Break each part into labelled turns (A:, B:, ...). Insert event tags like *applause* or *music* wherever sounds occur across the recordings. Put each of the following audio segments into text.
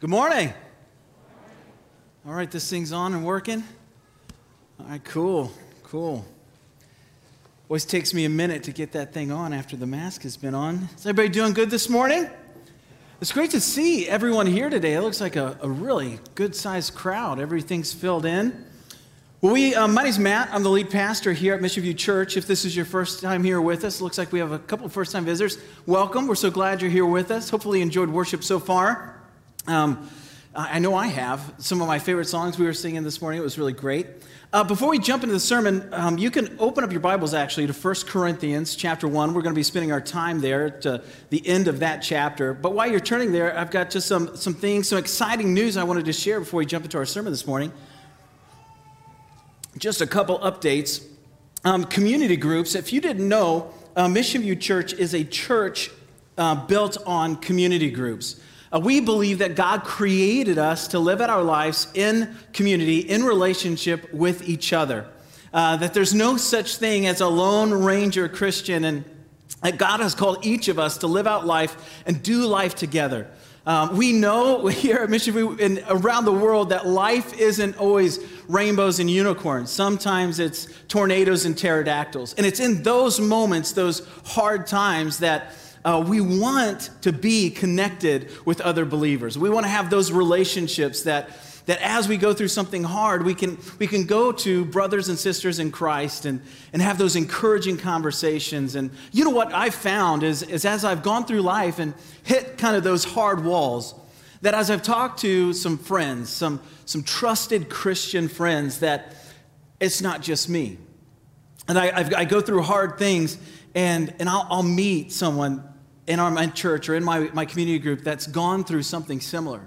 A: Good morning. All right, this thing's on and working. All right, cool, cool. Always takes me a minute to get that thing on after the mask has been on. Is everybody doing good this morning? It's great to see everyone here today. It looks like a, a really good sized crowd. Everything's filled in. Well, we, um, my name's Matt. I'm the lead pastor here at Mission View Church. If this is your first time here with us, looks like we have a couple first time visitors. Welcome. We're so glad you're here with us. Hopefully, you enjoyed worship so far. Um, I know I have. Some of my favorite songs we were singing this morning. It was really great. Uh, before we jump into the sermon, um, you can open up your Bibles actually to 1 Corinthians chapter 1. We're going to be spending our time there to the end of that chapter. But while you're turning there, I've got just some, some things, some exciting news I wanted to share before we jump into our sermon this morning just a couple updates. Um, community groups, if you didn't know, uh, Mission View Church is a church uh, built on community groups. Uh, we believe that God created us to live out our lives in community, in relationship with each other. Uh, that there's no such thing as a lone ranger Christian, and that God has called each of us to live out life and do life together. Um, we know *laughs* here at Mission and around the world that life isn't always rainbows and unicorns. Sometimes it's tornadoes and pterodactyls. And it's in those moments, those hard times, that uh, we want to be connected with other believers. We want to have those relationships that that as we go through something hard, we can, we can go to brothers and sisters in Christ and, and have those encouraging conversations. And you know what I've found is, is as I've gone through life and hit kind of those hard walls, that as I've talked to some friends, some, some trusted Christian friends, that it's not just me. And I, I've, i go through hard things, and, and I'll, I'll meet someone in our my church or in my, my community group that's gone through something similar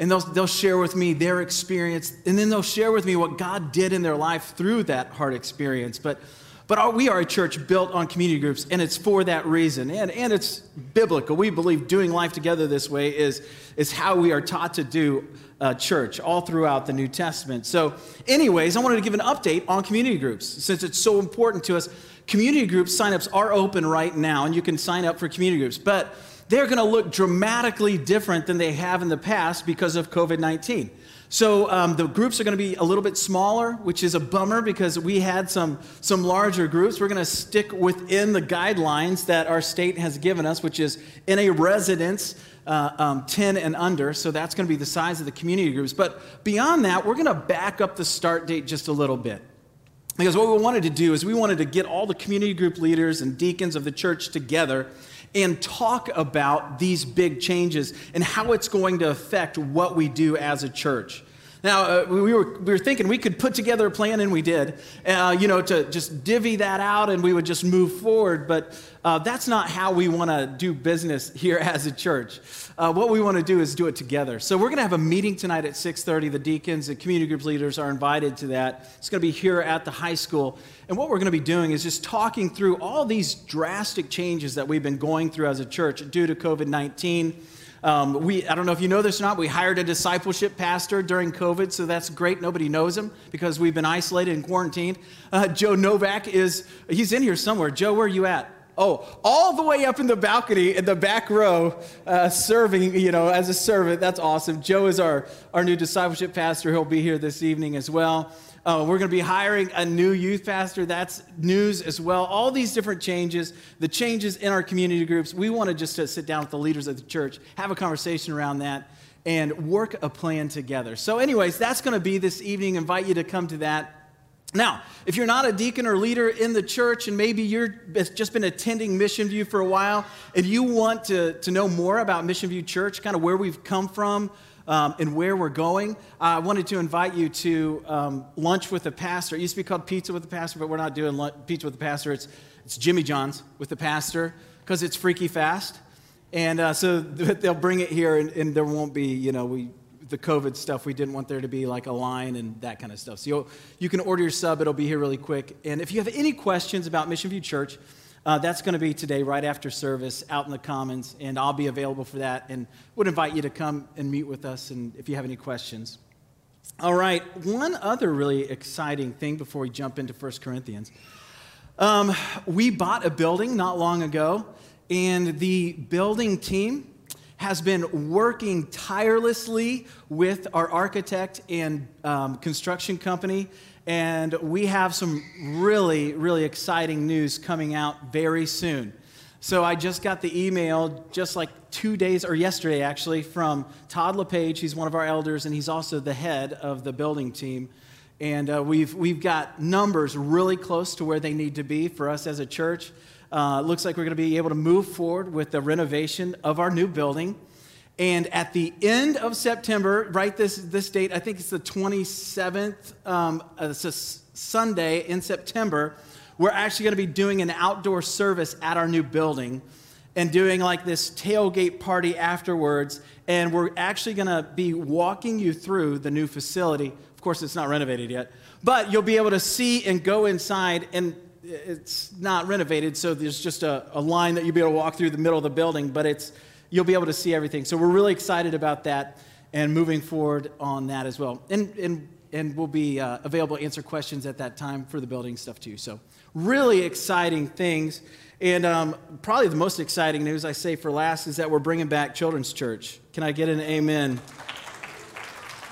A: and they'll, they'll share with me their experience, and then they'll share with me what God did in their life through that hard experience. But, but our, we are a church built on community groups, and it's for that reason. And, and it's biblical. We believe doing life together this way is, is how we are taught to do uh, church all throughout the New Testament. So, anyways, I wanted to give an update on community groups since it's so important to us. Community groups signups are open right now, and you can sign up for community groups. But they're going to look dramatically different than they have in the past because of COVID 19. So um, the groups are going to be a little bit smaller, which is a bummer because we had some, some larger groups. We're going to stick within the guidelines that our state has given us, which is in a residence. Uh, um, 10 and under, so that's going to be the size of the community groups. But beyond that, we're going to back up the start date just a little bit. Because what we wanted to do is we wanted to get all the community group leaders and deacons of the church together and talk about these big changes and how it's going to affect what we do as a church. Now, uh, we, were, we were thinking we could put together a plan, and we did, uh, you know, to just divvy that out and we would just move forward. But uh, that's not how we want to do business *laughs* here as a church. Uh, what we want to do is do it together. So we're going to have a meeting tonight at 6.30. The deacons and community group leaders are invited to that. It's going to be here at the high school. And what we're going to be doing is just talking through all these drastic changes that we've been going through as a church due to COVID-19. Um, we, I don't know if you know this or not, we hired a discipleship pastor during COVID, so that's great. Nobody knows him because we've been isolated and quarantined. Uh, Joe Novak is, he's in here somewhere. Joe, where are you at? Oh, all the way up in the balcony in the back row, uh, serving, you know, as a servant. That's awesome. Joe is our, our new discipleship pastor. He'll be here this evening as well. Uh, we're going to be hiring a new youth pastor. That's news as well. All these different changes, the changes in our community groups. We want to just to sit down with the leaders of the church, have a conversation around that, and work a plan together. So, anyways, that's going to be this evening. Invite you to come to that. Now, if you're not a deacon or leader in the church and maybe you've just been attending Mission View for a while and you want to, to know more about Mission View Church, kind of where we've come from, um, and where we're going, I wanted to invite you to um, lunch with the pastor. It used to be called pizza with the pastor, but we're not doing lunch, pizza with the pastor. It's, it's Jimmy John's with the pastor because it's freaky fast. And uh, so *laughs* they'll bring it here, and, and, there won't be, you know, we, the COVID stuff, we didn't want there to be like a line and that kind of stuff. So you can order your sub, it'll be here really quick. And if you have any questions about Mission View Church, uh, that's going to be today, right after service, out in the Commons, and I'll be available for that and would invite you to come and meet with us and if you have any questions. All right, one other really exciting thing before we jump into 1 Corinthians. Um, we bought a building not long ago, and the building team has been working tirelessly with our architect and um, construction company. And we have some really, really exciting news coming out very soon. So I just got the email just like two days, or yesterday actually, from Todd LePage. He's one of our elders, and he's also the head of the building team. And uh, we've, we've got numbers really close to where they need to be for us as a church. Uh, looks like we're going to be able to move forward with the renovation of our new building. And at the end of September, right this, this date, I think it's the 27th, um, uh, it's a Sunday in September, we're actually going to be doing an outdoor service at our new building and doing like this tailgate party afterwards. And we're actually going to be walking you through the new facility. Of course, it's not renovated yet, but you'll be able to see and go inside. And it's not renovated, so there's just a, a line that you'll be able to walk through the middle of the building, but it's you'll be able to see everything. So we're really excited about that and moving forward on that as well. And and and we'll be uh, available to answer questions at that time for the building stuff too. So really exciting things. And um, probably the most exciting news I say for last is that we're bringing back Children's Church. Can I get an amen?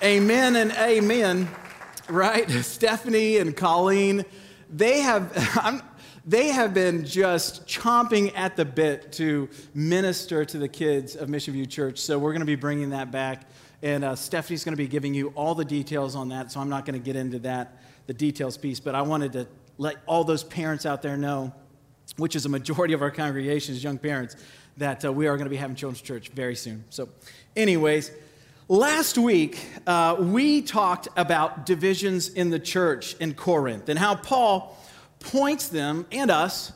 A: amen and amen, right? *laughs* Stephanie and Colleen they have, *laughs* they have been just chomping at the bit to minister to the kids of Mission View Church. So we're going to be bringing that back. And uh, Stephanie's going to be giving you all the details on that. So I'm not going to get into that, the details piece. But I wanted to let all those parents out there know, which is a majority of our congregations, young parents, that uh, we are going to be having children's church very soon. So, anyways, Last week, uh, we talked about divisions in the church in Corinth and how Paul points them and us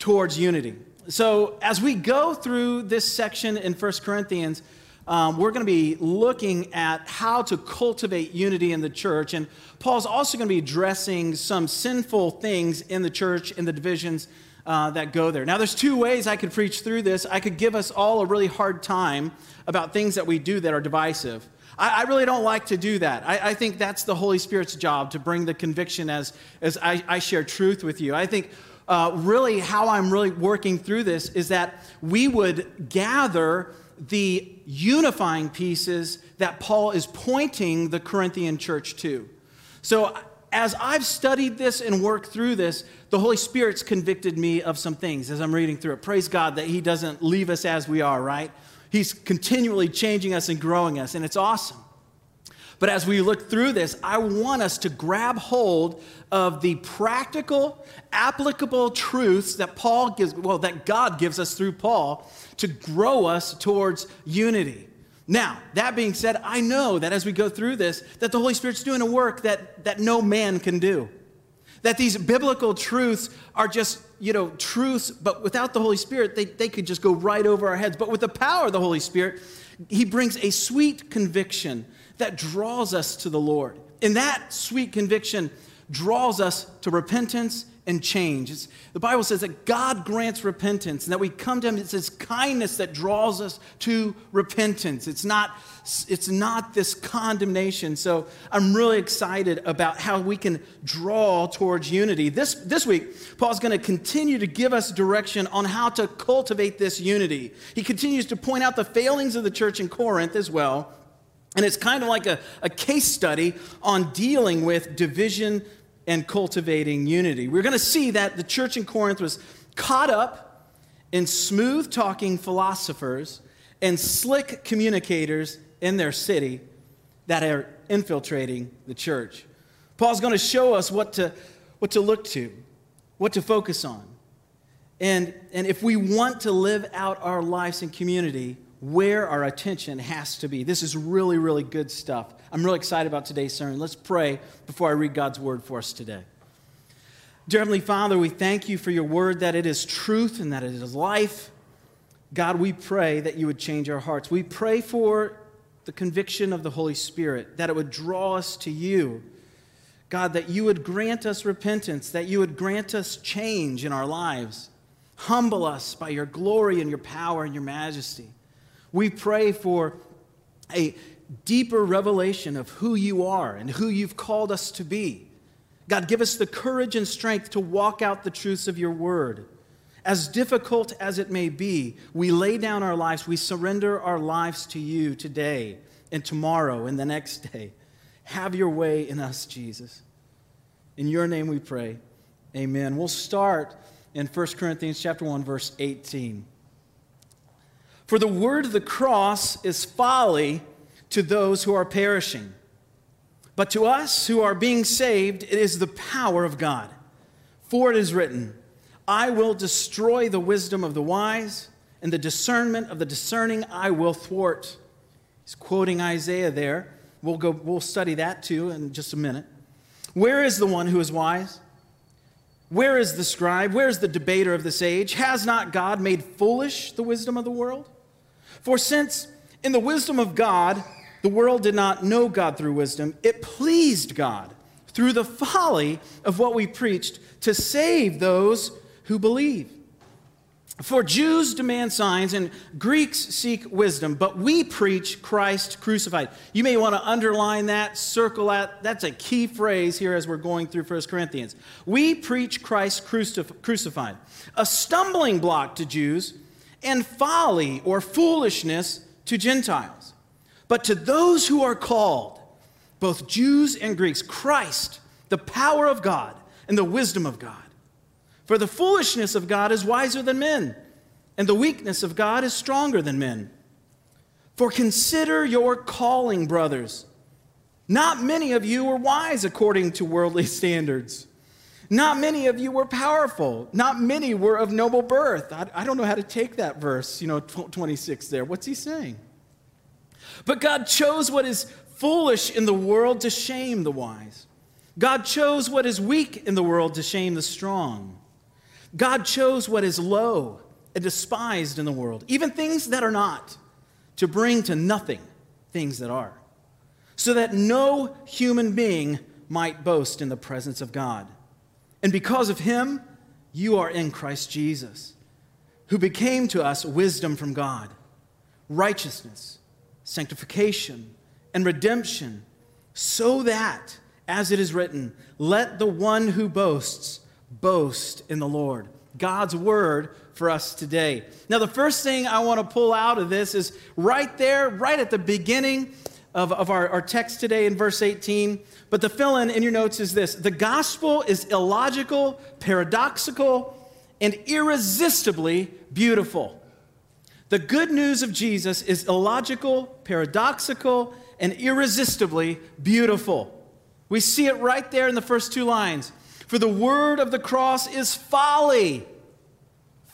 A: towards unity. So, as we go through this section in 1 Corinthians, um, we're going to be looking at how to cultivate unity in the church. And Paul's also going to be addressing some sinful things in the church, in the divisions uh, that go there. Now, there's two ways I could preach through this. I could give us all a really hard time about things that we do that are divisive. I, I really don't like to do that. I, I, think that's the Holy Spirit's job to bring the conviction as, as I, I share truth with you. I think uh, really how I'm really working through this is that we would gather the unifying pieces that Paul is pointing the Corinthian church to. So as I've studied this and worked through this, the Holy Spirit's convicted me of some things as I'm reading through it. Praise God that He doesn't leave us as we are, right? He's continually changing us and growing us, and it's awesome. But as we look through this, I want us to grab hold of the practical, applicable truths that Paul gives, well, that God gives us through Paul to grow us towards unity. Now, that being said, I know that as we go through this, that the Holy Spirit's doing a work that, that no man can do. That these biblical truths are just, you know, truths, but without the Holy Spirit, they, they could just go right over our heads. But with the power of the Holy Spirit, He brings a sweet conviction that draws us to the Lord. And that sweet conviction draws us to repentance and change. It's, the Bible says that God grants repentance and that we come to Him. It's His kindness that draws us to repentance. It's not, it's not this condemnation. So I'm really excited about how we can draw towards unity. This, this week, Paul's going to continue to give us direction on how to cultivate this unity. He continues to point out the failings of the church in Corinth as well. And it's kind of like a, a case study on dealing with division and cultivating unity. We're going to see that the church in Corinth was caught up in smooth talking philosophers and slick communicators in their city that are infiltrating the church. Paul's going to show us what to, what to look to, what to focus on. And, and if we want to live out our lives in community, where our attention has to be. This is really, really good stuff. I'm really excited about today's sermon. Let's pray before I read God's word for us today. Dear Heavenly Father, we thank you for your word that it is truth and that it is life. God, we pray that you would change our hearts. We pray for the conviction of the Holy Spirit, that it would draw us to you. God, that you would grant us repentance, that you would grant us change in our lives. Humble us by your glory and your power and your majesty. We pray for a deeper revelation of who you are and who you've called us to be. God, give us the courage and strength to walk out the truths of your word. as difficult as it may be, we lay down our lives, we surrender our lives to you today and tomorrow and the next day. Have your way in us, Jesus. In your name we pray. Amen. We'll start in 1 Corinthians chapter 1 verse 18. For the word of the cross is folly to those who are perishing. But to us who are being saved, it is the power of God. For it is written, I will destroy the wisdom of the wise, and the discernment of the discerning I will thwart. He's quoting Isaiah there. We'll, go, we'll study that too in just a minute. Where is the one who is wise? Where is the scribe? Where is the debater of this age? Has not God made foolish the wisdom of the world? For since in the wisdom of God, the world did not know God through wisdom, it pleased God through the folly of what we preached to save those who believe. For Jews demand signs and Greeks seek wisdom, but we preach Christ crucified. You may want to underline that, circle that. That's a key phrase here as we're going through 1 Corinthians. We preach Christ crucified, a stumbling block to Jews and folly or foolishness to Gentiles. But to those who are called, both Jews and Greeks, Christ, the power of God and the wisdom of God. For the foolishness of God is wiser than men, and the weakness of God is stronger than men. For consider your calling, brothers. Not many of you were wise according to worldly *laughs* standards. Not many of you were powerful. Not many were of noble birth. I, I don't know how to take that verse, you know, 26 there. What's he saying? But God chose what is foolish in the world to shame the wise. God chose what is weak in the world to shame the strong. God chose what is low and despised in the world, even things that are not, to bring to nothing things that are, so that no human being might boast in the presence of God. And because of him, you are in Christ Jesus, who became to us wisdom from God, righteousness, sanctification, and redemption, so that, as it is written, let the one who boasts boast in the Lord. God's word for us today. Now, the first thing I want to pull out of this is right there, right at the beginning of, of our, our text today in verse 18. But the fill in in your notes is this the gospel is illogical, paradoxical, and irresistibly beautiful. The good news of Jesus is illogical, paradoxical, and irresistibly beautiful. We see it right there in the first two lines. For the word of the cross is folly.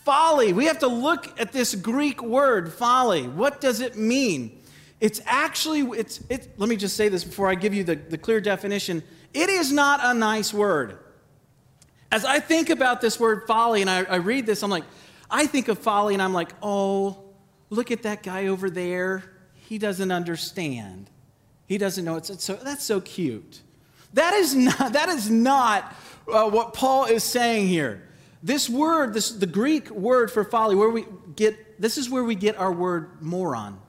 A: Folly. We have to look at this Greek word, folly. What does it mean? It's actually, it's, it, let me just say this before I give you the, the clear definition. It is not a nice word. As I think about this word folly and I, I read this, I'm like, I think of folly and I'm like, oh, look at that guy over there. He doesn't understand. He doesn't know it's, it's so that's so cute. That is not that is not uh, what Paul is saying here. This word, this, the Greek word for folly, where we get, this is where we get our word moron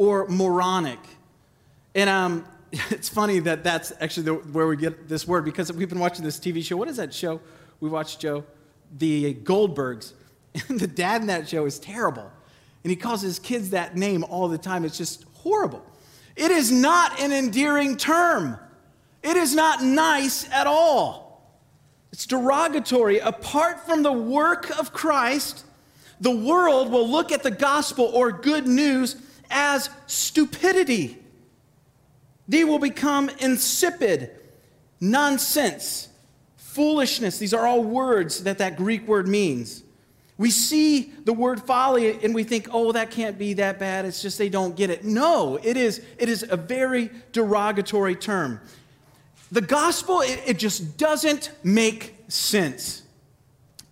A: or moronic. And um, *laughs* it's funny that that's actually the, where we get this word because we've been watching this TV show. What is that show we watched, Joe? The Goldbergs. *laughs* And the dad in that show is terrible. And he calls his kids that name all the time. It's just horrible. It is not an endearing term, it is not nice at all. It's derogatory. Apart from the work of Christ, the world will look at the gospel or good news as stupidity. They will become insipid, nonsense, foolishness. These are all words that that Greek word means. We see the word folly and we think, oh, that can't be that bad. It's just they don't get it. No, it is, it is a very derogatory term. The gospel, it, it just doesn't make sense.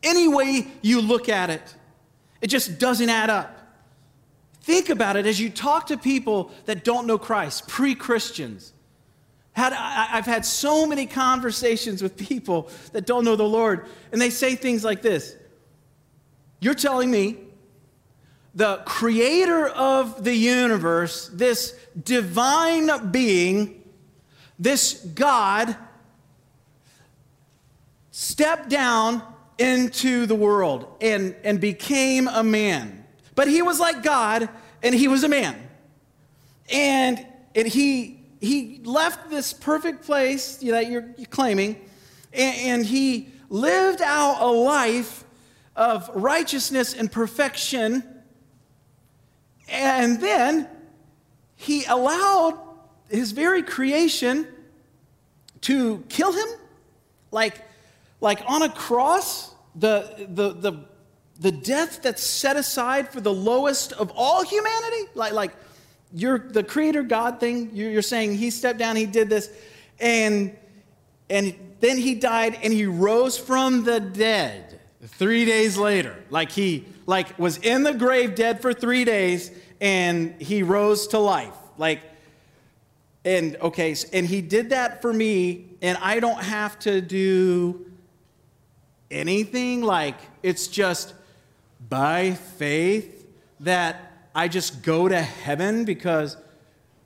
A: Any way you look at it, it just doesn't add up. Think about it as you talk to people that don't know Christ, pre Christians. I've had so many conversations with people that don't know the Lord, and they say things like this You're telling me the creator of the universe, this divine being, this God stepped down into the world and, and became a man. But he was like God and he was a man. And, and he, he left this perfect place that you're, claiming and, and he lived out a life of righteousness and perfection. And then he allowed his very creation to kill him like like on a cross the the the, the death that's set aside for the lowest of all humanity? Like like you're the creator god thing. You're, saying he stepped down he did this and and then he died and he rose from the dead three days later. Like he like was in the grave dead for three days and he rose to life. Like and okay and he did that for me and i don't have to do anything? Like it's just by faith that i just go to heaven because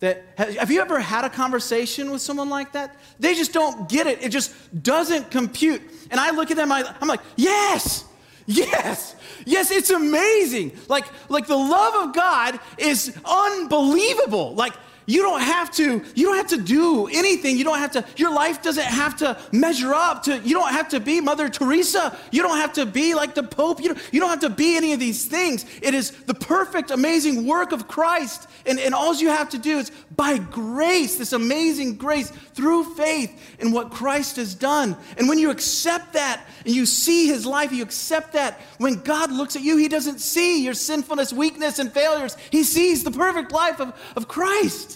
A: that have you ever had a conversation with someone like that? They just don't get it. It just doesn't compute. And i look at them i'm like yes yes yes it's amazing. Like like the love of god is unbelievable. Like you don't have to you don't have to do anything. You don't have to your life doesn't have to measure up to you don't have to be mother teresa. You don't have to be like the pope. You don't, you don't have to be any of these things. It is the perfect amazing work of christ. And, and all you have to do is by grace this amazing grace through faith in what christ has done. And when you accept that and you see his life you accept that. When god looks at you he doesn't see your sinfulness weakness and failures. He sees the perfect life of, of christ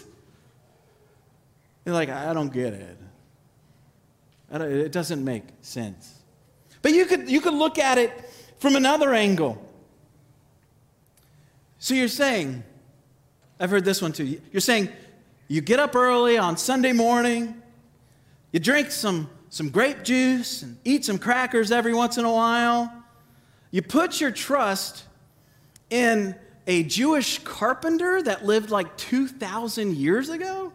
A: you're like, I don't get it. It doesn't make sense. But you could, you could look at it from another angle. So you're saying, I've heard this one too. You're saying you get up early on Sunday morning, you drink some, some grape juice and eat some crackers every once in a while. You put your trust in a Jewish carpenter that lived like 2,000 years ago?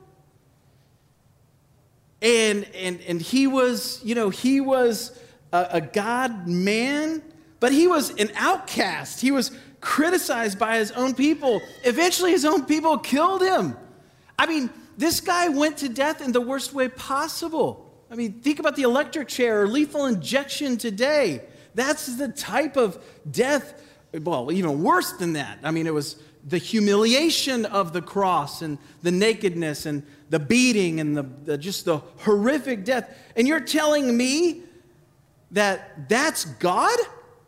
A: And, and, and he was, you know, he was a, a God man, but he was an outcast. He was criticized by his own people. Eventually, his own people killed him. I mean, this guy went to death in the worst way possible. I mean, think about the electric chair or lethal injection today. That's the type of death, well, even worse than that. I mean, it was the humiliation of the cross and the nakedness and the beating and the, the, just the horrific death. And you're telling me that that's God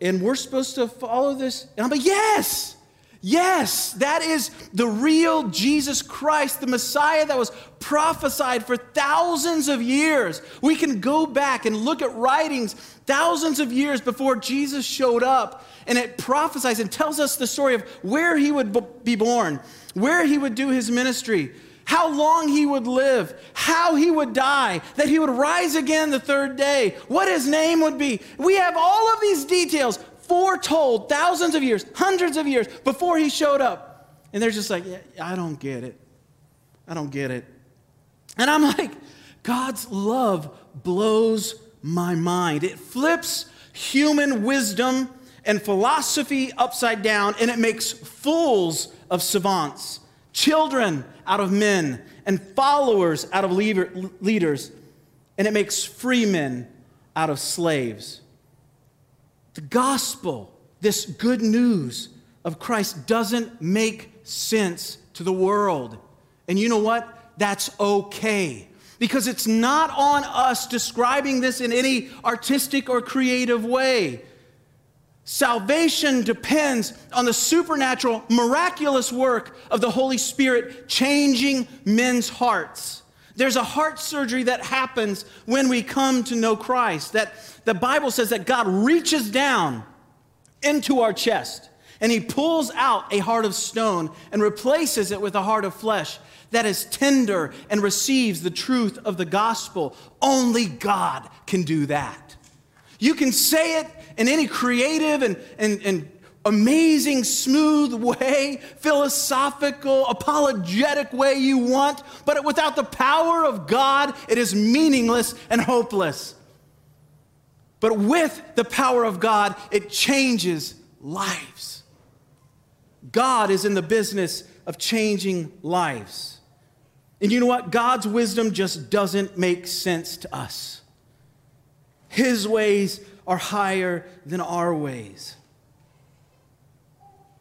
A: and we're supposed to follow this? And I'm like, yes, yes, that is the real Jesus Christ, the Messiah that was prophesied for thousands of years. We can go back and look at writings thousands of years before Jesus showed up and it prophesies and tells us the story of where he would be born, where he would do his ministry, how long he would live, how he would die, that he would rise again the third day, what his name would be. We have all of these details foretold thousands of years, hundreds of years before he showed up. And they're just like, yeah, I don't get it. I don't get it. And I'm *laughs* like, God's love blows my mind. It flips human wisdom and philosophy upside down, and it makes fools of savants, children out of men, and followers out of leaders, and it makes free men out of slaves. The gospel, this good news of Christ, doesn't make sense to the world. And you know what? That's okay. Because it's not on us describing this in any artistic or creative way. Salvation depends on the supernatural, miraculous work of the Holy Spirit changing men's hearts. There's a heart surgery that happens when we come to know Christ. That the Bible says that God reaches down into our chest and he pulls out a heart of stone and replaces it with a heart of flesh that is tender and receives the truth of the gospel. Only God can do that. You can say it in any creative and, and, and amazing, smooth way, philosophical, apologetic way you want, but without the power of God, it is meaningless and hopeless. But with the power of God, it changes lives. God is in the business of changing lives. And you know what? God's wisdom just doesn't make sense to us. His ways are higher than our ways.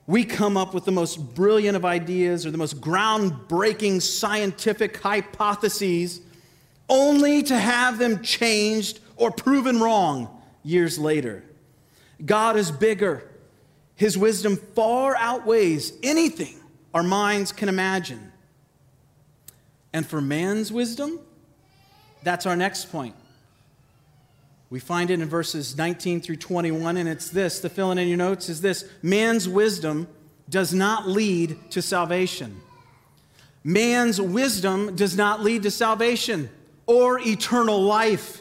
A: We come up with the most brilliant of ideas or the most groundbreaking scientific hypotheses only to have them changed or proven wrong years later. God is bigger. His wisdom far outweighs anything our minds can imagine. And for man's wisdom, that's our next point. We find it in verses 19 through 21, and it's this the fill in in your notes is this man's wisdom does not lead to salvation. Man's wisdom does not lead to salvation or eternal life.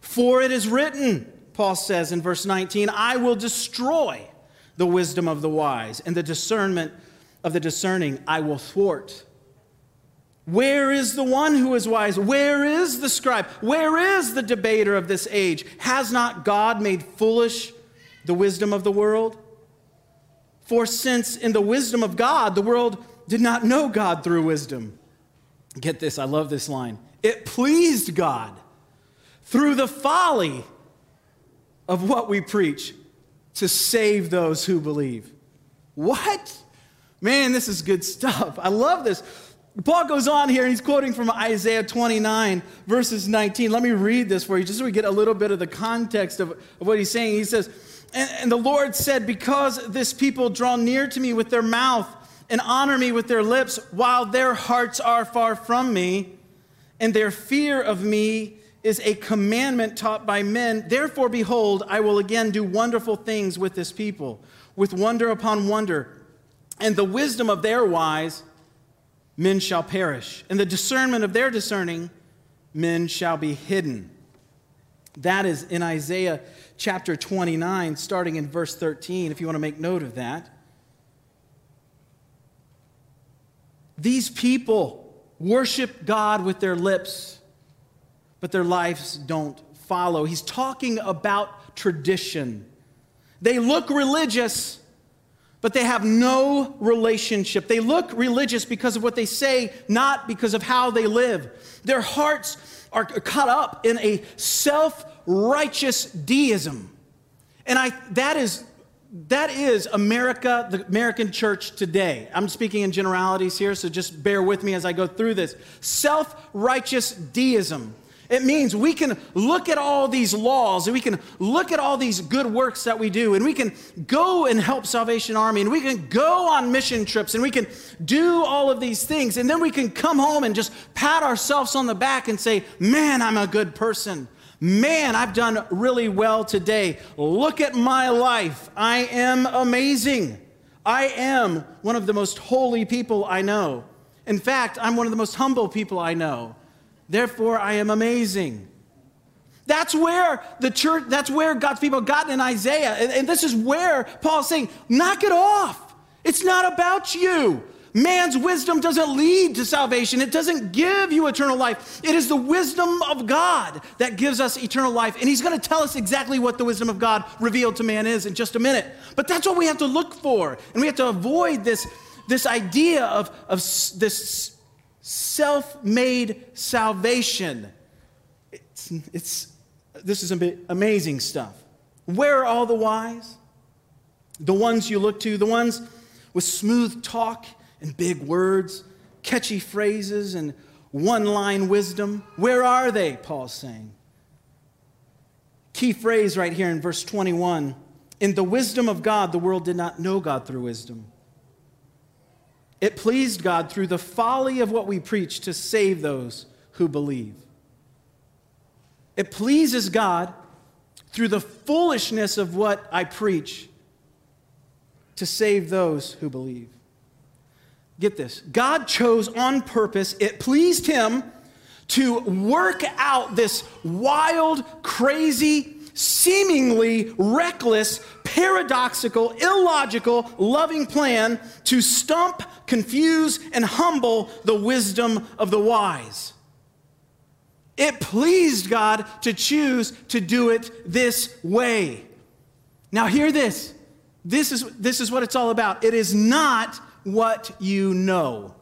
A: For it is written, Paul says in verse 19, I will destroy the wisdom of the wise, and the discernment of the discerning I will thwart. Where is the one who is wise? Where is the scribe? Where is the debater of this age? Has not God made foolish the wisdom of the world? For since in the wisdom of God, the world did not know God through wisdom. Get this, I love this line. It pleased God through the folly of what we preach to save those who believe. What? Man, this is good stuff. I love this. Paul goes on here and he's quoting from Isaiah 29, verses 19. Let me read this for you just so we get a little bit of the context of, of what he's saying. He says, and, and the Lord said, Because this people draw near to me with their mouth and honor me with their lips, while their hearts are far from me, and their fear of me is a commandment taught by men. Therefore, behold, I will again do wonderful things with this people, with wonder upon wonder. And the wisdom of their wise men shall perish, and the discernment of their discerning men shall be hidden. That is in Isaiah chapter 29, starting in verse 13, if you want to make note of that. These people worship God with their lips but their lives don't follow. He's talking about tradition. They look religious, but they have no relationship. They look religious because of what they say, not because of how they live. Their hearts are caught up in a self righteous deism. And I, that is that is America, the American church today. I'm speaking in generalities here, so just bear with me as I go through this. Self righteous deism. It means we can look at all these laws and we can look at all these good works that we do and we can go and help Salvation Army and we can go on mission trips and we can do all of these things and then we can come home and just pat ourselves on the back and say, Man, I'm a good person. Man, I've done really well today. Look at my life. I am amazing. I am one of the most holy people I know. In fact, I'm one of the most humble people I know. Therefore, I am amazing. That's where the church, that's where God's people got in Isaiah. And, and this is where Paul's saying, knock it off. It's not about you. Man's wisdom doesn't lead to salvation. It doesn't give you eternal life. It is the wisdom of God that gives us eternal life. And he's going to tell us exactly what the wisdom of God revealed to man is in just a minute. But that's what we have to look for. And we have to avoid this, this idea of, of this self made salvation. It's, it's, this is amazing stuff. Where are all the wise? The ones you look to, the ones with smooth talk and big words, catchy phrases and one line wisdom. Where are they? Paul's saying. Key phrase right here in verse 21 In the wisdom of God, the world did not know God through wisdom. It pleased God through the folly of what we preach to save those who believe. It pleases God through the foolishness of what I preach to save those who believe. Get this God chose on purpose, it pleased Him to work out this wild, crazy, seemingly reckless, paradoxical, illogical, loving plan to stump, confuse, and humble the wisdom of the wise. It pleased God to choose to do it this way. Now, hear this. This is, this is what it's all about. It is not what you know.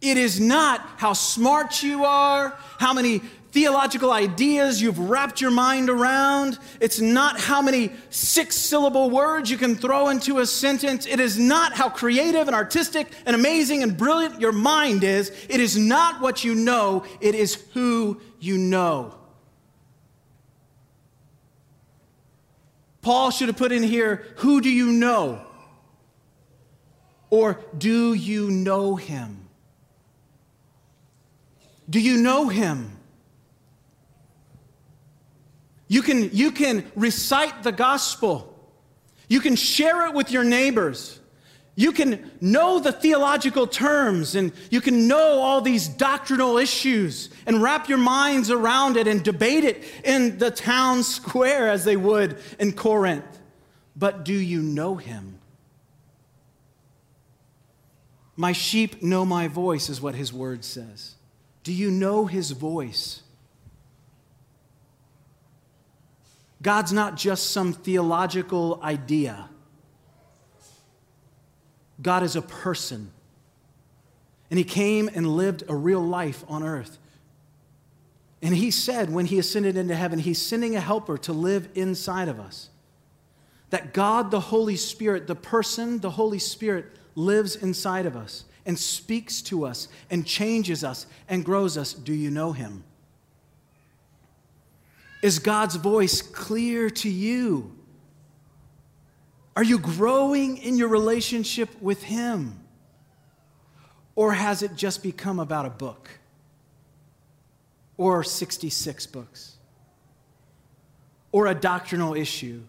A: It is not how smart you are, how many theological ideas you've wrapped your mind around. It's not how many six syllable words you can throw into a sentence. It is not how creative and artistic and amazing and brilliant your mind is. It is not what you know, it is who you know. Paul should have put in here, Who do you know? Or do you know him? Do you know him? You can, you can recite the gospel. You can share it with your neighbors. You can know the theological terms and you can know all these doctrinal issues and wrap your minds around it and debate it in the town *laughs* square as they would in Corinth. But do you know him? My sheep know my voice, is what his word says. Do you know his voice? God's not just some theological idea. God is a person. And he came and lived a real life on earth. And he said when he ascended into heaven, he's sending a helper to live inside of us. That God, the Holy Spirit, the person, the Holy Spirit, lives inside of us and speaks to us and changes us and grows us. Do you know him? Is God's voice clear to you? Are you growing in your relationship with Him? Or has it just become about a book? Or 66 books? Or a doctrinal issue?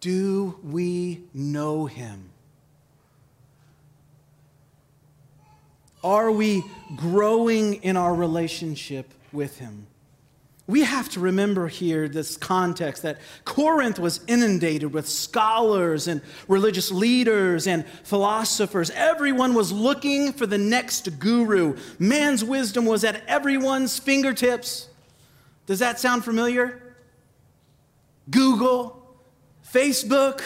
A: Do we know Him? Are we growing in our relationship with Him? We have to remember here this context that Corinth was inundated with scholars and religious leaders and philosophers. Everyone was looking for the next guru. Man's wisdom was at everyone's fingertips. Does that sound familiar? Google, Facebook,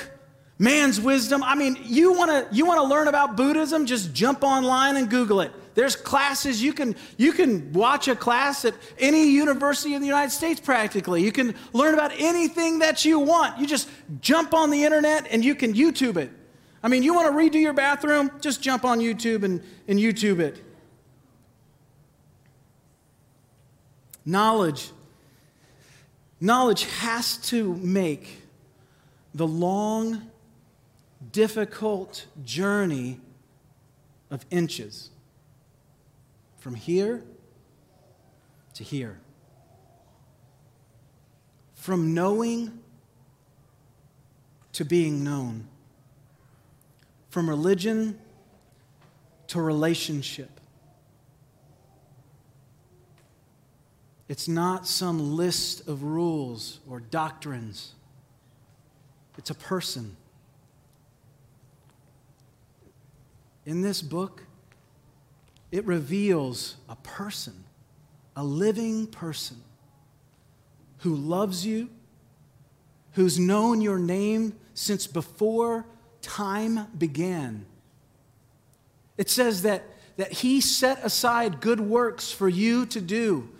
A: man's wisdom. I mean, you want to you want to learn about Buddhism, just jump online and Google it. There's classes you can you can watch a class at any university in the United States practically. You can learn about anything that you want. You just jump on the internet and you can YouTube it. I mean, you want to redo your bathroom? Just jump on YouTube and, and YouTube it. Knowledge. Knowledge has to make the long, difficult journey of inches from here to here. From knowing to being known. From religion to relationship. It's not some list of rules or doctrines. It's a person. In this book, it reveals a person, a living person who loves you, who's known your name since before time began. It says that, that he set aside good works for you to do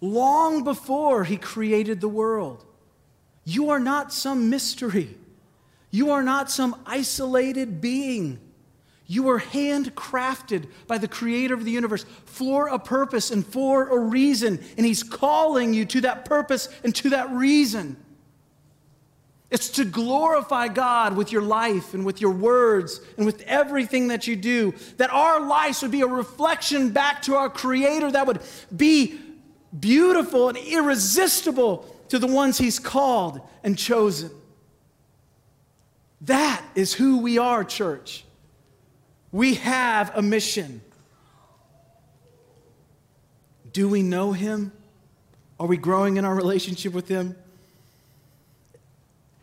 A: long before he created the world. You are not some mystery. You are not some isolated being. You were handcrafted by the creator of the universe for a purpose and for a reason. And he's calling you to that purpose and to that reason. It's to glorify God with your life and with your words and with everything that you do. That our lives would be a reflection back to our Creator that would be beautiful and irresistible to the ones He's called and chosen. That is who we are, church. We have a mission. Do we know Him? Are we growing in our relationship with Him?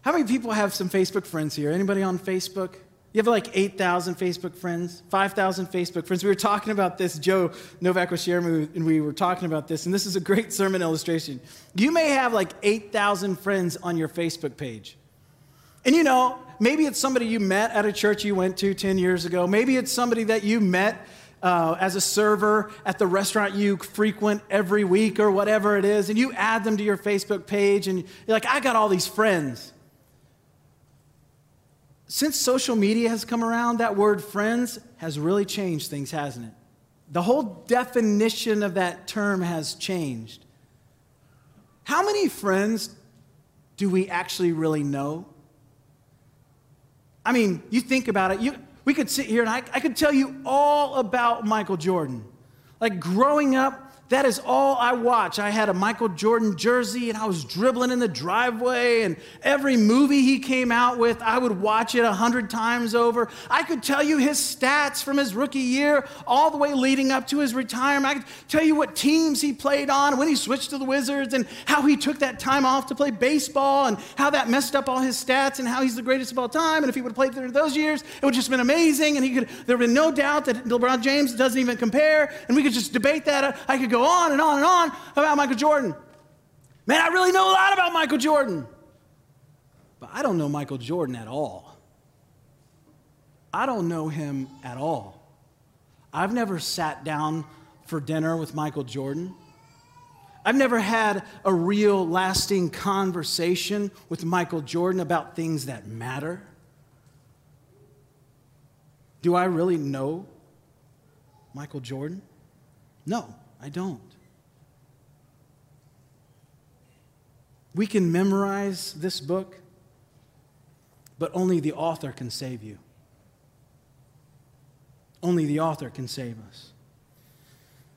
A: How many people have some Facebook friends here? Anybody on Facebook? You have like 8,000 Facebook friends, 5,000 Facebook friends. We were talking about this, Joe Novak was sharing, and we were talking about this, and this is a great sermon illustration. You may have like 8,000 friends on your Facebook page. And you know, maybe it's somebody you met at a church you went to 10 years ago. Maybe it's somebody that you met uh, as a server at the restaurant you frequent every week or whatever it is, and you add them to your Facebook page, and you're like, I got all these friends. Since social media has come around, that word friends has really changed things, hasn't it? The whole definition of that term has changed. How many friends do we actually really know? I mean, you think about it, you, we could sit here and I, I could tell you all about Michael Jordan. Like growing up, that is all I watch. I had a Michael Jordan jersey and I was dribbling in the driveway, and every movie he came out with, I would watch it a hundred times over. I could tell you his stats from his rookie year all the way leading up to his retirement. I could tell you what teams he played on, when he switched to the Wizards, and how he took that time off to play baseball, and how that messed up all his stats, and how he's the greatest of all time. And if he would have played through those years, it would have just been amazing. And he could, there would have been no doubt that LeBron James doesn't even compare. And we could just debate that. I could go on and on and on about Michael Jordan. Man, I really know a lot about Michael Jordan. But I don't know Michael Jordan at all. I don't know him at all. I've never sat down for dinner with Michael Jordan. I've never had a real lasting conversation with Michael Jordan about things that matter. Do I really know Michael Jordan? No, I don't. We can memorize this book, but only the author can save you. Only the author can save us.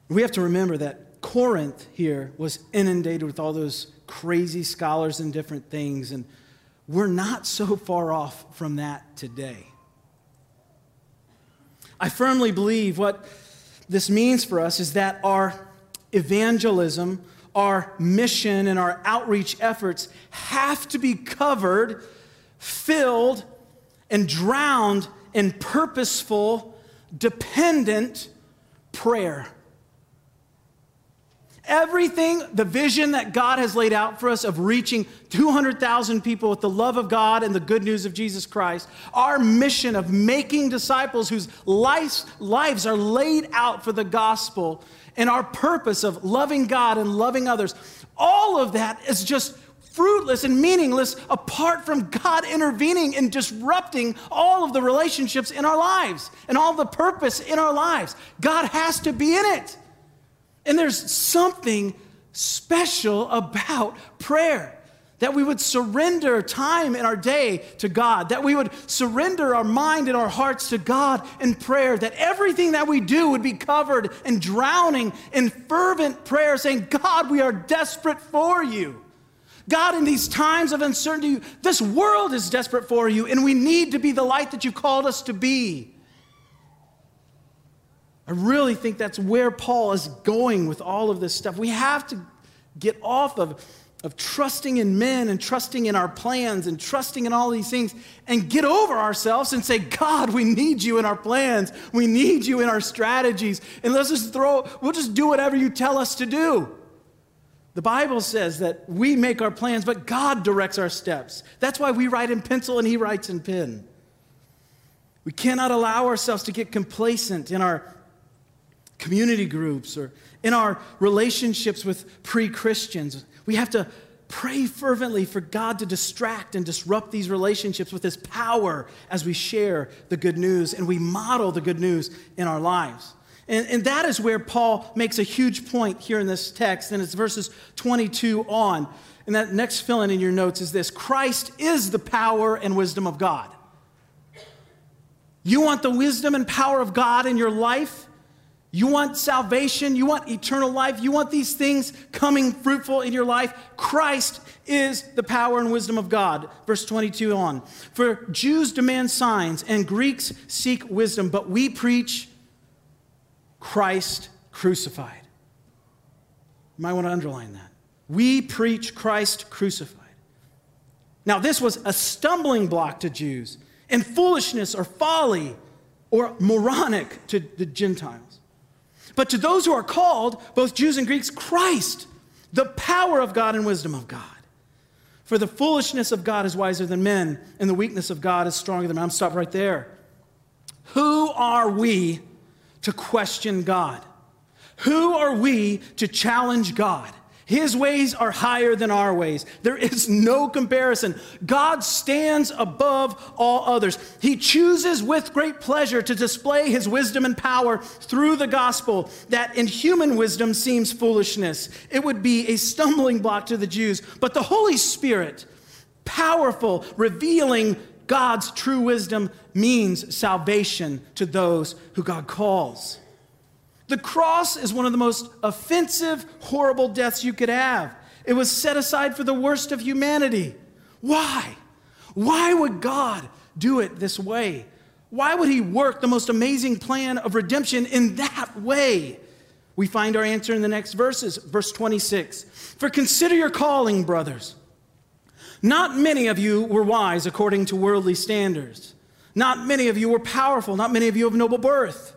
A: We have to remember that Corinth here was inundated with all those crazy scholars and different things, and we're not so far off from that today. I firmly believe what this means for us is that our evangelism, our mission, and our outreach efforts have to be covered, filled, and drowned in purposeful, dependent prayer. Everything, the vision that God has laid out for us of reaching 200,000 people with the love of God and the good news of Jesus Christ, our mission of making disciples whose lives, lives are laid out for the gospel, and our purpose of loving God and loving others, all of that is just fruitless and meaningless apart from God intervening and disrupting all of the relationships in our lives and all the purpose in our lives. God has to be in it. And there's something special about prayer. That we would surrender time in our day to God, that we would surrender our mind and our hearts to God in prayer, that everything that we do would be covered and drowning in fervent prayer, saying, God, we are desperate for you. God, in these times of uncertainty, this world is desperate for you, and we need to be the light that you called us to be. I really think that's where Paul is going with all of this stuff. We have to get off of, of trusting in men and trusting in our plans and trusting in all these things and get over ourselves and say, God, we need you in our plans. We need you in our strategies. And let's just throw, we'll just do whatever you tell us to do. The Bible says that we make our plans, but God directs our steps. That's why we write in pencil and He writes in pen. We cannot allow ourselves to get complacent in our community groups or in our relationships with pre Christians. We have to pray fervently for God to distract and disrupt these relationships with His power as we share the good news and we model the good news in our lives. And, and that is where Paul makes a huge point here in this text, and it's verses 22 on. And that next fill in in your notes is this Christ is the power and wisdom of God. You want the wisdom and power of God in your life? You want salvation, you want eternal life, you want these things coming fruitful in your life. Christ is the power and wisdom of God. Verse 22 on. For Jews demand signs and Greeks seek wisdom, but we preach Christ crucified. You might want to underline that. We preach Christ crucified. Now, this was a stumbling block to Jews and foolishness or folly or moronic to the Gentiles. But to those who are called, both Jews and Greeks, Christ, the power of God and wisdom of God. For the foolishness of God is wiser than men, and the weakness of God is stronger than men. I'm stop right there. Who are we to question God? Who are we to challenge God? His ways are higher than our ways. There is no comparison. God stands above all others. He chooses with great pleasure to display his wisdom and power through the gospel that in human wisdom seems foolishness. It would be a stumbling block to the Jews. But the Holy Spirit, powerful, revealing God's true wisdom, means salvation to those who God calls. The cross is one of the most offensive, horrible deaths you could have. It was set aside for the worst of humanity. Why? Why would God do it this way? Why would He work the most amazing plan of redemption in that way? We find our answer in the next verses. Verse 26 For consider your calling, brothers. Not many of you were wise according to worldly standards. Not many of you were powerful. Not many of you of noble birth.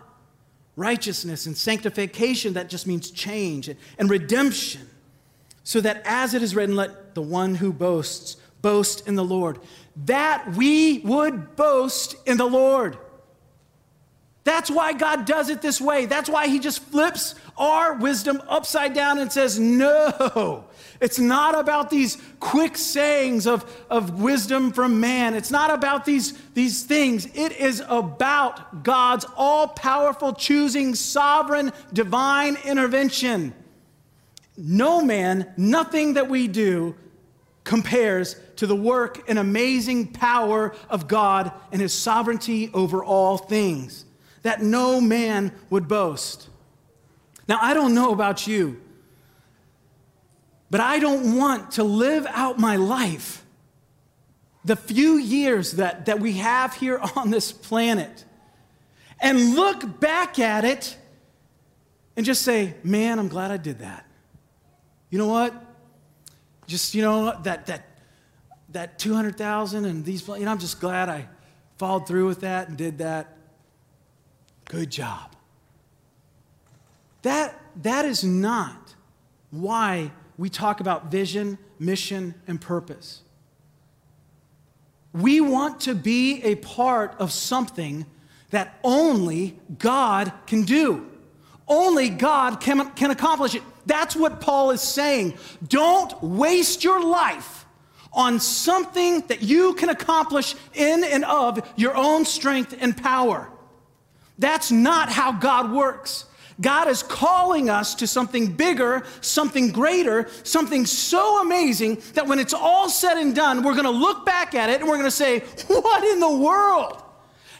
A: righteousness and sanctification, that just means change, and redemption, so that as it is written, let the one who boasts boast in the Lord, that we would boast in the Lord. That's why God does it this way. That's why He just flips our wisdom upside down and says, No, it's not about these quick sayings of, of wisdom from man. It's not about these, these things. It is about God's all powerful, choosing, sovereign, divine intervention. No man, nothing that we do compares to the work and amazing power of God and his sovereignty over all things, that no man would boast. Now, I don't know about you. But I don't want to live out my life, the few years that, that we have here on this planet, and look back at it and just say, man, I'm glad I did that. You know what? Just, you know, that, that, that 200,000 and these, you know, I'm just glad I followed through with that and did that. Good job. That, that is not why we talk about vision, mission, and purpose. We want to be a part of something that only God can do. Only God can, can accomplish it. That's what Paul is saying. Don't waste your life on something that you can accomplish in and of your own strength and power. That's not how God works. God is calling us to something bigger, something greater, something so amazing that when it's all said and done, we're to look back at it and we're to say, What in the world?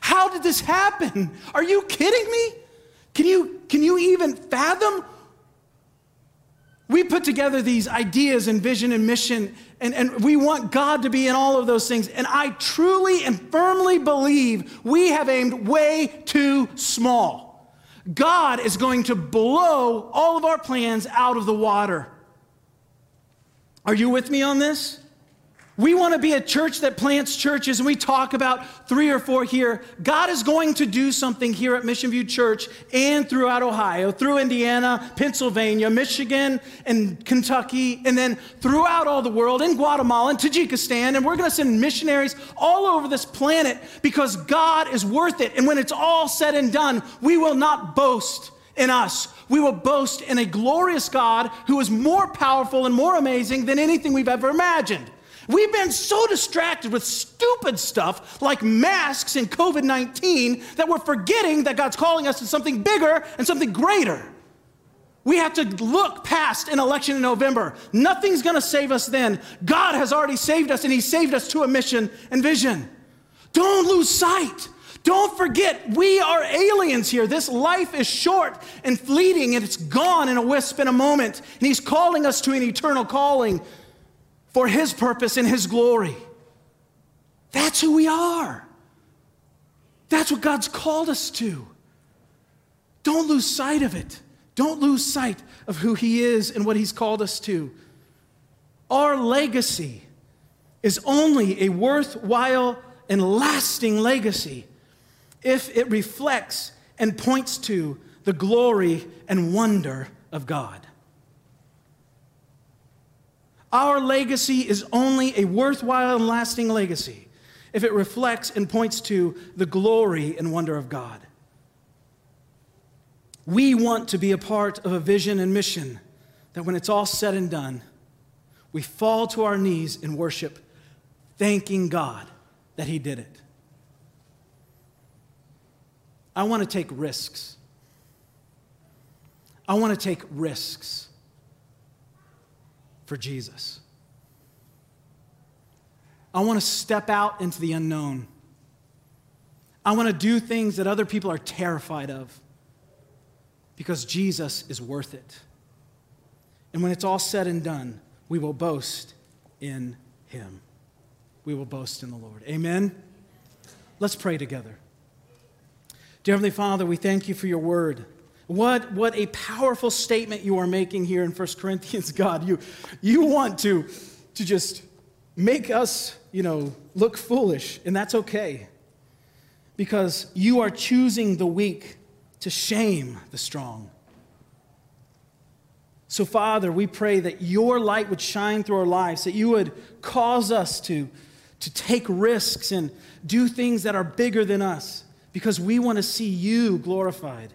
A: How did this happen? Are you kidding me? Can you, can you even fathom? We put together these ideas and vision and mission, and, and we want God to be in all of those things. And I truly and firmly believe we have aimed way too small. God is going to blow all of our plans out of the water. Are you with me on this? We want to be a church that plants churches, and we talk about three or four here. God is going to do something here at Mission View Church and throughout Ohio, through Indiana, Pennsylvania, Michigan, and Kentucky, and then throughout all the world, in Guatemala and Tajikistan. And we're going to send missionaries all over this planet because God is worth it. And when it's all said and done, we will not boast in us. We will boast in a glorious God who is more powerful and more amazing than anything we've ever imagined. We've been so distracted with stupid stuff like masks and COVID 19 that we're forgetting that God's calling us to something bigger and something greater. We have to look past an election in November. Nothing's going to save us then. God has already saved us, and He saved us to a mission and vision. Don't lose sight. Don't forget, we are aliens here. This life is short and fleeting, and it's gone in a wisp in a moment. And He's calling us to an eternal calling for His purpose and His glory. That's who we are. That's what God's called us to. Don't lose sight of it. Don't lose sight of who He is and what He's called us to. Our legacy is only a worthwhile and lasting legacy if it reflects and points to the glory and wonder of God. Our legacy is only a worthwhile and lasting legacy if it reflects and points to the glory and wonder of God. We want to be a part of a vision and mission that when it's all said and done, we fall to our knees in worship, thanking God that He did it. I want to take risks. I want to take risks for Jesus. I want to step out into the unknown. I want to do things that other people are terrified of because Jesus is worth it. And when it's all said and done, we will boast in him. We will boast in the Lord. Amen. Let's pray together. Dear Heavenly Father, we thank you for your word. What, what a powerful statement you are making here in 1 Corinthians, *laughs* God. You, you want to, to just make us, you know, look foolish, and that's okay. Because you are choosing the weak to shame the strong. So, Father, we pray that your light would shine through our lives, that you would cause us to, to take risks and do things that are bigger than us because we want to see you glorified.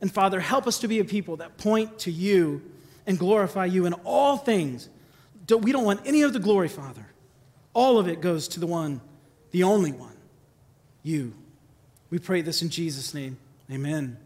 A: And Father, help us to be a people that point to you and glorify you in all things. We don't want any of the glory, Father. All of it goes to the one, the only one, you. We pray this in Jesus' name. Amen.